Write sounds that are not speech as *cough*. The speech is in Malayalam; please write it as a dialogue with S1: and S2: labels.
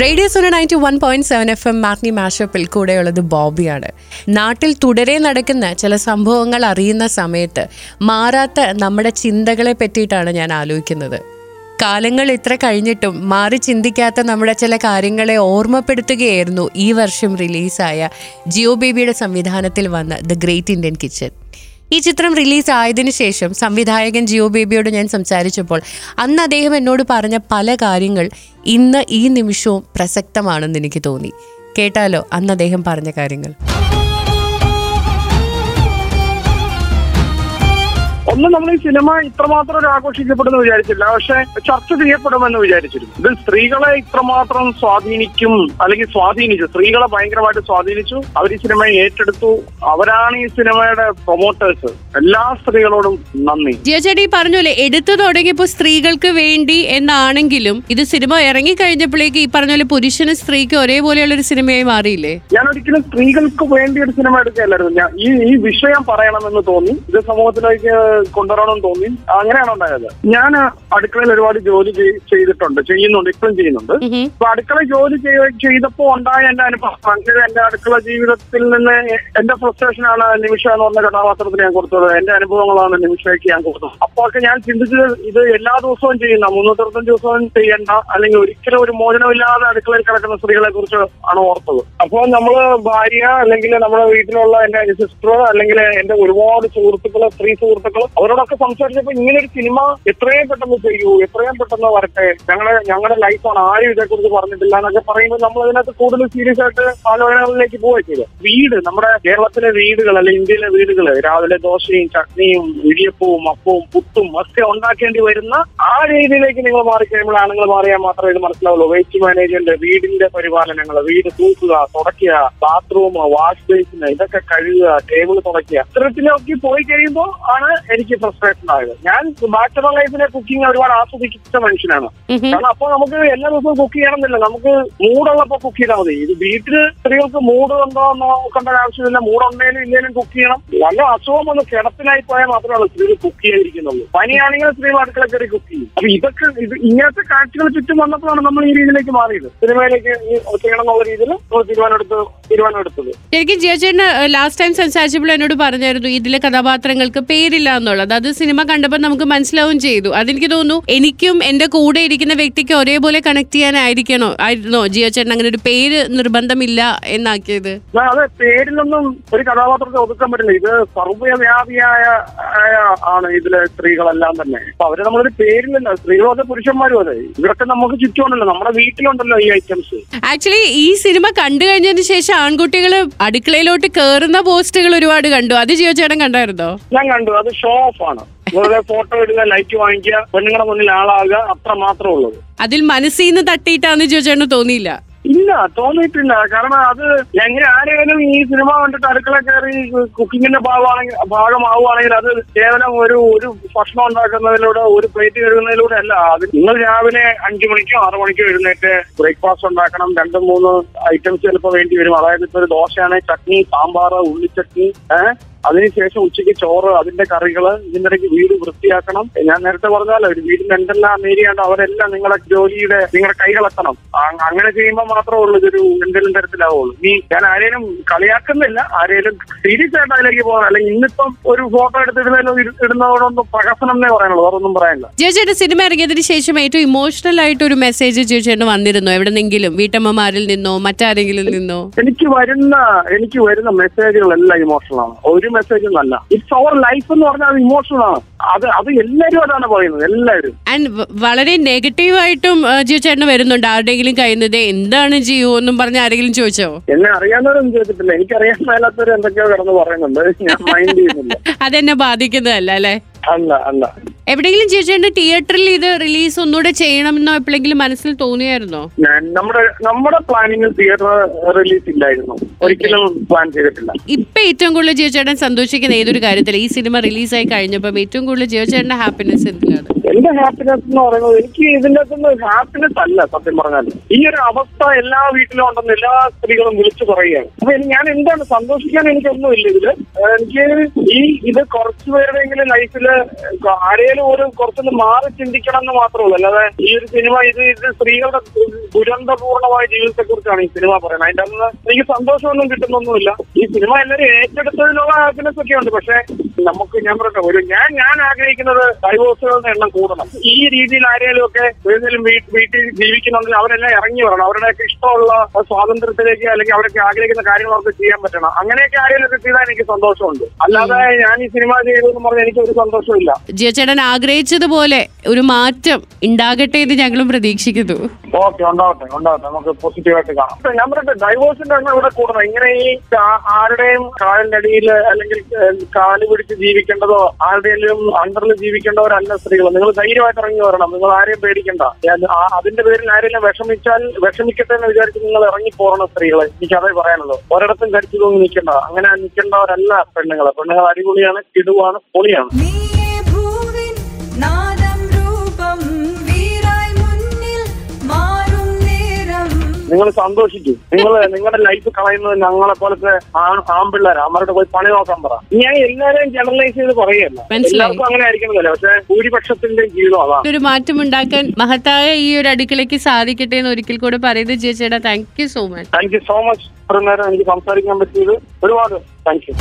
S1: Radio സോണ ninety one point seven F M മാഗ്നി മാഷപ്പിൽ കൂടെയുള്ളത് ബോബിയാണ്. നാട്ടിൽ തുടരെ നടക്കുന്ന ചില സംഭവങ്ങൾ അറിയുന്ന സമയത്ത് മാറാത്ത നമ്മുടെ ചിന്തകളെ പറ്റിയിട്ടാണ് ഞാൻ ആലോചിക്കുന്നത്. കാലങ്ങൾ ഇത്ര കഴിഞ്ഞിട്ടും മാറി ചിന്തിക്കാത്ത നമ്മുടെ ചില കാര്യങ്ങളെ ഓർമ്മപ്പെടുത്തുകയായിരുന്നു ഈ വർഷം റിലീസായ ജിയോ ബേബിയുടെ സംവിധാനത്തിൽ വന്ന ദ ഗ്രേറ്റ് ഇന്ത്യൻ കിച്ചൺ. ഈ ചിത്രം റിലീസ് ആയതിനു ശേഷം സംവിധായകൻ ജിയോ ബേബിയോട് ഞാൻ സംസാരിച്ചപ്പോൾ അന്ന് അദ്ദേഹം എന്നോട് പറഞ്ഞ പല കാര്യങ്ങൾ ഇന്ന് ഈ നിമിഷവും പ്രസക്തമാണെന്ന് എനിക്ക് തോന്നി. കേട്ടാലോ? അന്ന് അദ്ദേഹം പറഞ്ഞ കാര്യങ്ങൾ.
S2: ഒന്ന് നമ്മൾ ഈ സിനിമ ഇത്രമാത്രം ഒരു ആഘോഷിക്കപ്പെടുമെന്ന് വിചാരിച്ചില്ല. പക്ഷെ ചർച്ച ചെയ്യപ്പെടുമെന്ന് വിചാരിച്ചിരുന്നു. ഇത് സ്ത്രീകളെ ഇത്രമാത്രം സ്വാധീനിക്കും അല്ലെങ്കിൽ സ്വാധീനിച്ചു. സ്ത്രീകളെ ഭയങ്കരമായിട്ട് സ്വാധീനിച്ചു. അവർ ഈ സിനിമയെ ഏറ്റെടുത്തു. അവരാണ് ഈ സിനിമയുടെ പ്രൊമോട്ടേഴ്സ് എല്ലാ സ്ത്രീകളോടും നന്ദി.
S3: ജിയോ ചേട്ടി പറഞ്ഞല്ലേ എടുത്തു തുടങ്ങിയപ്പോൾ സ്ത്രീകൾക്ക് വേണ്ടി എന്നാണെങ്കിലും ഇത് സിനിമ ഇറങ്ങി കഴിഞ്ഞപ്പോഴേക്ക് ഈ പറഞ്ഞ പോലെ പുരുഷനും സ്ത്രീക്കും ഒരേപോലെയുള്ള ഒരു സിനിമയായി മാറിയില്ലേ?
S2: ഞാൻ ഒരിക്കലും സ്ത്രീകൾക്ക് വേണ്ടി ഒരു സിനിമ എടുക്കുകയല്ലായിരുന്നു. ഞാൻ ഈ ഈ വിഷയം പറയണമെന്ന് തോന്നി. ഇത് സമൂഹത്തിലേക്ക് കൊണ്ടുവരണമെന്ന് തോന്നി. അങ്ങനെയാണ് ഉണ്ടായത്. ഞാൻ അടുക്കളയിൽ ഒരുപാട് ജോലി ചെയ്തിട്ടുണ്ട്. ചെയ്യുന്നുണ്ട്. ഇപ്പോഴും ചെയ്യുന്നുണ്ട്. അപ്പൊ അടുക്കള ജോലി ചെയ്തപ്പോ ഉണ്ടായ എന്റെ അനുഭവം. അങ്ങനെ എന്റെ അടുക്കള ജീവിതത്തിൽ നിന്ന് എന്റെ ഫ്രസ്ട്രേഷനാണ് നിമിഷ എന്ന് പറഞ്ഞ കഥാപാത്രത്തിന് ഞാൻ കൊടുത്തത്. എന്റെ അനുഭവങ്ങളാണ് നിമിഷയ്ക്ക് ഞാൻ കൊടുത്തത്. അപ്പോൾ ഒക്കെ ഞാൻ ചിന്തിച്ചത് ഇത് എല്ലാ ദിവസവും ചെയ്യുന്ന മുന്നൂറ്ററുപത്തഞ്ച് ദിവസവും ചെയ്യേണ്ട അല്ലെങ്കിൽ ഒരിക്കലും ഒരു മോചനമില്ലാതെ അടുക്കളയിൽ കിടക്കുന്ന സ്ത്രീകളെ കുറിച്ച് ആണ് ഓർത്തത്. അപ്പോൾ നമ്മൾ ഭാര്യ അല്ലെങ്കിൽ നമ്മുടെ വീട്ടിലുള്ള എന്റെ സിസ്റ്റർ അല്ലെങ്കിൽ എന്റെ ഒരുപാട് സുഹൃത്തുക്കൾ സ്ത്രീ സുഹൃത്തുക്കൾ അവരോടൊക്കെ സംസാരിച്ചപ്പോ ഇങ്ങനെ ഒരു സിനിമ എത്രയും പെട്ടെന്ന് ചെയ്യൂ എത്രയും പെട്ടെന്ന് വരട്ടെ. ഞങ്ങളെ ഞങ്ങളുടെ ലൈഫാണ് ആരും ഇതേക്കുറിച്ച് പറഞ്ഞിട്ടില്ല എന്നൊക്കെ പറയുമ്പോൾ നമ്മൾ അതിനകത്ത് കൂടുതൽ സീരിയസ് ആയിട്ട് ആലോചനകളിലേക്ക് പോവുക ചെയ്തു വീട് നമ്മുടെ കേരളത്തിലെ വീടുകൾ അല്ലെങ്കിൽ ഇന്ത്യയിലെ വീടുകൾ രാവിലെ ദോശയും ചട്നിയും ഇടിയപ്പവും അപ്പവും പുട്ടും ഒക്കെ ഉണ്ടാക്കേണ്ടി വരുന്ന ആ രീതിയിലേക്ക് നിങ്ങൾ മാറിക്കഴിയുമ്പോൾ ആണുങ്ങൾ മാറിയാൽ മാത്രമേ ഇത് മനസ്സിലാവുള്ളൂ. വേസ്റ്റ് മാനേജ്മെന്റ് വീടിന്റെ പരിപാലനങ്ങൾ വീട് തൂക്കുക തുടയ്ക്കുക ബാത്റൂം വാഷ് ബേസിന് ഇതൊക്കെ കഴുകുക ടേബിൾ തുടയ്ക്കുക. ഇത്തരത്തിലൊക്കെ പോയി കഴിയുമ്പോൾ ആണ് എനിക്ക് ഫ്രസ്ട്രേഷൻ ആയത്. ഞാൻ ബാച്ചലർ ലൈഫിലെ കുക്കിംഗ് ഒരുപാട് ആസ്വദിച്ച മനുഷ്യനാണ്. കാരണം അപ്പോൾ നമുക്ക് എല്ലാ ദിവസവും കുക്ക് ചെയ്യണമെന്നില്ല. നമുക്ക് മൂടുള്ളപ്പോ കുക്ക് ചെയ്താൽ മതി. ഇത് വീട്ടിൽ സ്ത്രീകൾക്ക് മൂഡ് ഉണ്ടോ എന്നോ നോക്കേണ്ട ആവശ്യമില്ല. മൂടുണ്ടെങ്കിലും ഇല്ലെങ്കിലും കുക്ക് ചെയ്യണം. നല്ല അസുഖം ഒന്ന് കിടപ്പിലായി പോയാൽ മാത്രമാണ് സ്ത്രീകൾ കുക്ക് ചെയ്യാതിരിക്കുന്നുള്ളൂ. പനിയാണെങ്കിൽ സ്ത്രീകൾ അടുക്കള കയറി കുക്ക് ചെയ്യും. അപ്പൊ ഇതൊക്കെ ഇത് ഇങ്ങനത്തെ കാഴ്ചകൾ ചുറ്റും വന്നപ്പോഴാണ് നമ്മൾ ഈ രീതിയിലേക്ക് മാറിയത്. സിനിമയിലേക്ക് എന്നുള്ള രീതിയിൽ നമ്മൾ തീരുമാനമെടുത്ത് തീരുമാനമെടുത്തത്.
S3: ശരിക്കും ജിയോ ചേട്ടന് ലാസ്റ്റ് ടൈം സംസാരിച്ചപ്പോൾ എന്നോട് പറഞ്ഞായിരുന്നു ഇതിലെ കഥാപാത്രങ്ങൾക്ക് പേരില്ല എന്നുള്ളത് അത് സിനിമ കണ്ടപ്പോൾ നമുക്ക് മനസ്സിലാവും ചെയ്തു. അതെനിക്ക് തോന്നുന്നു എനിക്കും എന്റെ കൂടെ ഇരിക്കുന്ന വ്യക്തിക്ക് ഒരേപോലെ കണക്ട് ചെയ്യാനായിരിക്കണോ? ആയിരുന്നോ ജിയോ ചേട്ടൻ അങ്ങനെ ഒരു പേര് നിർബന്ധമില്ല എന്നാക്കിയത്?
S2: അതെ പേരിലൊന്നും ഒരു കഥാപാത്രത്തെ ഒതുക്കാൻ പറ്റില്ല. ഇത് സർവവ്യാപിയായ ആണ് ഇതിലെ സ്ത്രീകളെല്ലാം തന്നെ. അപ്പൊ അവരെ നമ്മളൊരു പേരിലല്ല സ്ത്രീകളും അതെ പുരുഷന്മാരും അതെ ഇവരൊക്കെ നമുക്ക് ചുറ്റുമുണ്ടല്ലോ. നമ്മുടെ വീട്ടിലുണ്ടല്ലോ ഈ ഐറ്റംസ്
S3: ആക്ച്വലി ഈ സിനിമ കണ്ടു കഴിഞ്ഞതിന് ശേഷം ആൺകുട്ടികൾ അടുക്കളയിലോട്ട് കേറുന്ന പോസ്റ്റുകൾ ഒരുപാട് കണ്ടു. അത് ജിയോ ചേട്ടൻ കണ്ടായിരുന്നോ?
S2: ഞാൻ കണ്ടു. അത് ഷോ ഓഫ് ആണ്. വെറുതെ ഫോട്ടോ ഇടുക ലൈറ്റ് വാങ്ങിക്കുക പെണ്ണുങ്ങളുടെ മുന്നിൽ ആളാകുക അത്ര മാത്രമേ ഉള്ളൂ.
S3: അതിൽ മനസ്സിൽ നിന്ന് തട്ടിയിട്ടാന്ന് ജിയോ തോന്നിയില്ല.
S2: ഇല്ല തോന്നിയിട്ടില്ല. കാരണം അത് എങ്ങനെ ആരെങ്കിലും ഈ സിനിമ കണ്ടിട്ട് അടുക്കള കയറി കുക്കിങ്ങിന്റെ ഭാഗമാണെങ്കിൽ ഭാഗമാവുകയാണെങ്കിൽ അത് കേവലം ഒരു ഒരു ഭക്ഷണം ഉണ്ടാക്കുന്നതിലൂടെ ഒരു പ്ലേറ്റ് കഴുകുന്നതിലൂടെ അല്ല. അത് നിങ്ങൾ രാവിലെ അഞ്ചു മണിക്കോ ആറു മണിക്കോ എഴുന്നേറ്റ് ബ്രേക്ക്ഫാസ്റ്റ് ഉണ്ടാക്കണം. രണ്ട് മൂന്ന് ഐറ്റംസ് ചിലപ്പോൾ വേണ്ടി വരും. അതായത് ഇപ്പൊ ഒരു ദോശയാണെങ്കിൽ ചട്നി സാമ്പാർ ഉള്ളിച്ചട്നി ഏഹ് അതിനുശേഷം ഉച്ചയ്ക്ക് ചോറ് അതിന്റെ കറികൾ ഇതിന്റെ ഇടയ്ക്ക് വീട് വൃത്തിയാക്കണം. ഞാൻ നേരത്തെ പറഞ്ഞാലോ ഒരു വീടിന്റെ എന്തെല്ലാം ഏരിയ ഉണ്ട് അവരെല്ലാം നിങ്ങളെ ജോലിയുടെ നിങ്ങളുടെ കൈകളെത്തണം. അങ്ങനെ ചെയ്യുമ്പോൾ മാത്രമേ ഉള്ളൂ ഇതൊരു എന്തെങ്കിലും തരത്തിലാവുള്ളൂ. നീ ഞാൻ ആരെയും കളിയാക്കുന്നില്ല ആരെയും സീരിയസ് ആയിട്ട് അതിലേക്ക് അല്ലെങ്കിൽ ഇന്നിപ്പം ഒരു ഫോട്ടോ എടുത്തിടുന്നതിലും ഇടുന്നതോടൊന്നും പ്രഹസനം എന്നേ പറയാനുള്ളൂ വേറൊന്നും പറയാനില്ല.
S3: ജിയോചേട്ടൻ സിനിമ ഇറങ്ങിയതിന് ശേഷം ഏറ്റവും ഇമോഷണൽ ആയിട്ട് ഒരു മെസ്സേജ് ജിയോ വന്നിരുന്നു. എവിടെന്നെങ്കിലും വീട്ടമ്മമാരിൽ നിന്നോ മറ്റാരെങ്കിലും നിന്നോ?
S2: എനിക്ക് വരുന്ന എനിക്ക് വരുന്ന മെസ്സേജുകളെല്ലാം ഇമോഷണൽ ആണ്. ഒരു മെസ്സേജും അല്ല. ഇറ്റ്സ് അവർ ലൈഫ് എന്ന് പറഞ്ഞാൽ അത് ഇമോഷണൽ ആണ്. അത് അത് എല്ലാവരും അതാണ് പറയുന്നത് എല്ലാവരും.
S3: ആൻഡ് വളരെ നെഗറ്റീവായിട്ടും ജിയോ ചേട്ടന് വരുന്നുണ്ട്. ആരുടെയെങ്കിലും കഴിയുന്നത് എന്താണ് ജിയോ എന്നും പറഞ്ഞ് ആരെങ്കിലും ചോദിച്ചോ?
S2: എന്നെ അറിയാവുന്നവരൊന്നും ചെയ്തിട്ടില്ല എനിക്കറിയാൻ മേലാത്തവർ എന്തൊക്കെയോ കിടന്ന് പറയുന്നുണ്ട്. ഞാൻ മൈൻഡ് ചെയ്യുന്നില്ല. *laughs*
S3: അതെന്നെ ബാധിക്കുന്നതല്ല? അല്ലേ?
S2: അല്ല അല്ല.
S3: എവിടെയെങ്കിലും ജിയോ തിയേറ്ററിൽ ഇത് റിലീസ് ഒന്നുകൂടെ ചെയ്യണമെന്നോ എപ്പോഴെങ്കിലും മനസ്സിൽ തോന്നിയായിരുന്നോ?
S2: ഞാൻ നമ്മുടെ നമ്മുടെ പ്ലാനിങ്ങിൽ തിയേറ്റർ റിലീസ് ഇല്ലായിരുന്നു. ഒരിക്കലും പ്ലാൻ ചെയ്തിട്ടില്ല.
S3: ഇപ്പൊ ഏറ്റവും കൂടുതൽ ജിയോചേട്ടൻ സന്തോഷിക്കുന്ന ഏതൊരു കാര്യത്തിൽ ഈ സിനിമ റിലീസായി കഴിഞ്ഞപ്പം ഏറ്റവും കൂടുതൽ ജിയോചേട്ടന്റെ ഹാപ്പിനെസ് എന്തിനാണ്
S2: എന്റെ ഹാപ്പിനെസ് എന്ന് പറയുന്നത് എനിക്ക് ഇതിന്റെ അകത്തുനിന്ന് ഹാപ്പിനെസ് അല്ല സത്യം പറഞ്ഞാൽ ഈ ഒരു അവസ്ഥ എല്ലാ വീട്ടിലും ഉണ്ടെന്ന് എല്ലാ സ്ത്രീകളും വിളിച്ചു പറയുകയാണ്. അപ്പൊ ഞാൻ എന്താണ് സന്തോഷിക്കാൻ എനിക്കൊന്നുമില്ല ഇതിൽ. എനിക്ക് ഈ ഇത് കുറച്ചു പേരുടെയെങ്കിലും ലൈഫിൽ ആരെയും ഒരു കുറച്ചൊന്ന് മാറി ചിന്തിക്കണം എന്ന് മാത്രമേ ഉള്ളൂ അല്ലാതെ ഈ ഒരു സിനിമ ഇത് ഇത് സ്ത്രീകളുടെ ദുരന്തപൂർണമായ ജീവിതത്തെ കുറിച്ചാണ് ഈ സിനിമ പറയുന്നത്. അതിന്റെ അന്ന് എനിക്ക് സന്തോഷമൊന്നും കിട്ടുന്നൊന്നുമില്ല. ഈ സിനിമ എല്ലാവരും ഏറ്റെടുത്തതിലുള്ള ഹാപ്പിനെസ് ഒക്കെ ഉണ്ട് പക്ഷെ നമുക്ക് ഞാൻ പറഞ്ഞു ഒരു ഞാൻ ഞാൻ ആഗ്രഹിക്കുന്നത് ഡൈവോഴ്സുകളുടെ എണ്ണം കൂടണം. ഈ രീതിയിൽ ആരെങ്കിലും ഒക്കെ ഏതെങ്കിലും വീട്ടിൽ ജീവിക്കുന്നുണ്ടെങ്കിൽ അവരെല്ലാം ഇറങ്ങി വരണം. അവരുടെയൊക്കെ ഇഷ്ടമുള്ള സ്വാതന്ത്ര്യത്തിലേക്ക് അല്ലെങ്കിൽ അവരൊക്കെ ആഗ്രഹിക്കുന്ന കാര്യങ്ങൾ അവർക്ക് ചെയ്യാൻ പറ്റണം. അങ്ങനെയൊക്കെ ആരെങ്കിലും ഒക്കെ ചെയ്താൽ എനിക്ക് സന്തോഷമുണ്ട്. അല്ലാതെ ഞാൻ ഈ സിനിമ ചെയ്തു എന്ന് പറഞ്ഞാൽ എനിക്ക് ഒരു സന്തോഷമില്ല.
S3: ജിയച്ചേടൻ ആഗ്രഹിച്ചതുപോലെ ഒരു മാറ്റം ഉണ്ടാകട്ടെ എന്ന് ഞങ്ങളും പ്രതീക്ഷിക്കുന്നു.
S2: ഓക്കെ ഉണ്ടാവട്ടെ ഉണ്ടാവട്ടെ. നമുക്ക് പോസിറ്റീവായിട്ട് കാണാം. ഞാൻ പറഞ്ഞിട്ട് ഡൈവോഴ്സിന്റെ എണ്ണം ഇവിടെ കൂടണം. ഇങ്ങനെ ഈ ആരുടെയും കാലിന്റെ അടിയിൽ അല്ലെങ്കിൽ കാൽ പിടിച്ച് ജീവിക്കേണ്ടതോ ആരുടെയും അണ്ടറിൽ ജീവിക്കേണ്ടവരല്ല സ്ത്രീകൾ നിങ്ങൾ ധൈര്യമായിട്ട് ഇറങ്ങി വരണം. നിങ്ങൾ ആരെയും പേടിക്കണ്ട. അതിന്റെ പേരിൽ ആരെങ്കിലും വിഷമിച്ചാൽ വിഷമിക്കട്ടെ എന്ന് വിചാരിച്ച് നിങ്ങൾ ഇറങ്ങി പോകണം സ്ത്രീകളെ. എനിക്ക് അതേ പറയാനുള്ളൂ. ഒരിടത്തും കരിച്ചു തൂങ്ങി നിൽക്കണ്ട. അങ്ങനെ നിൽക്കേണ്ടവരല്ല പെണ്ണുങ്ങൾ പെണ്ണുങ്ങൾ അടിപൊളിയാണ് കിടുവാണ് പൊളിയാണ്. നിങ്ങൾ സന്തോഷിക്കും. നിങ്ങൾ നിങ്ങളുടെ ലൈഫ് കളയുന്നത് ഞങ്ങളെ പോലത്തെ ആ- അമ്മരുടെ പോയി പണി നോക്കാൻ പറ. ഞാൻ എല്ലാവരെയും ജനറലൈസ് ചെയ്ത് പറയുകയല്ല. എല്ലാവർക്കും അങ്ങനെ ആയിരിക്കണമെന്നില്ല പക്ഷെ ഭൂരിപക്ഷത്തിന്റെ ജീവിതം അതാണ്.
S3: ഒരു മാറ്റം ഉണ്ടാക്കാൻ മഹത്തായ ഈ ഒരു അടുക്കളയ്ക്ക് സാധിക്കട്ടെ എന്ന് ഒരിക്കൽ കൂടെ പറയുന്നത് ജിയ ചേട്ടാ thank you so much
S2: thank you so much ഇത്ര നേരം എനിക്ക് സംസാരിക്കാൻ പറ്റിയത് ഒരുപാട്. Thank you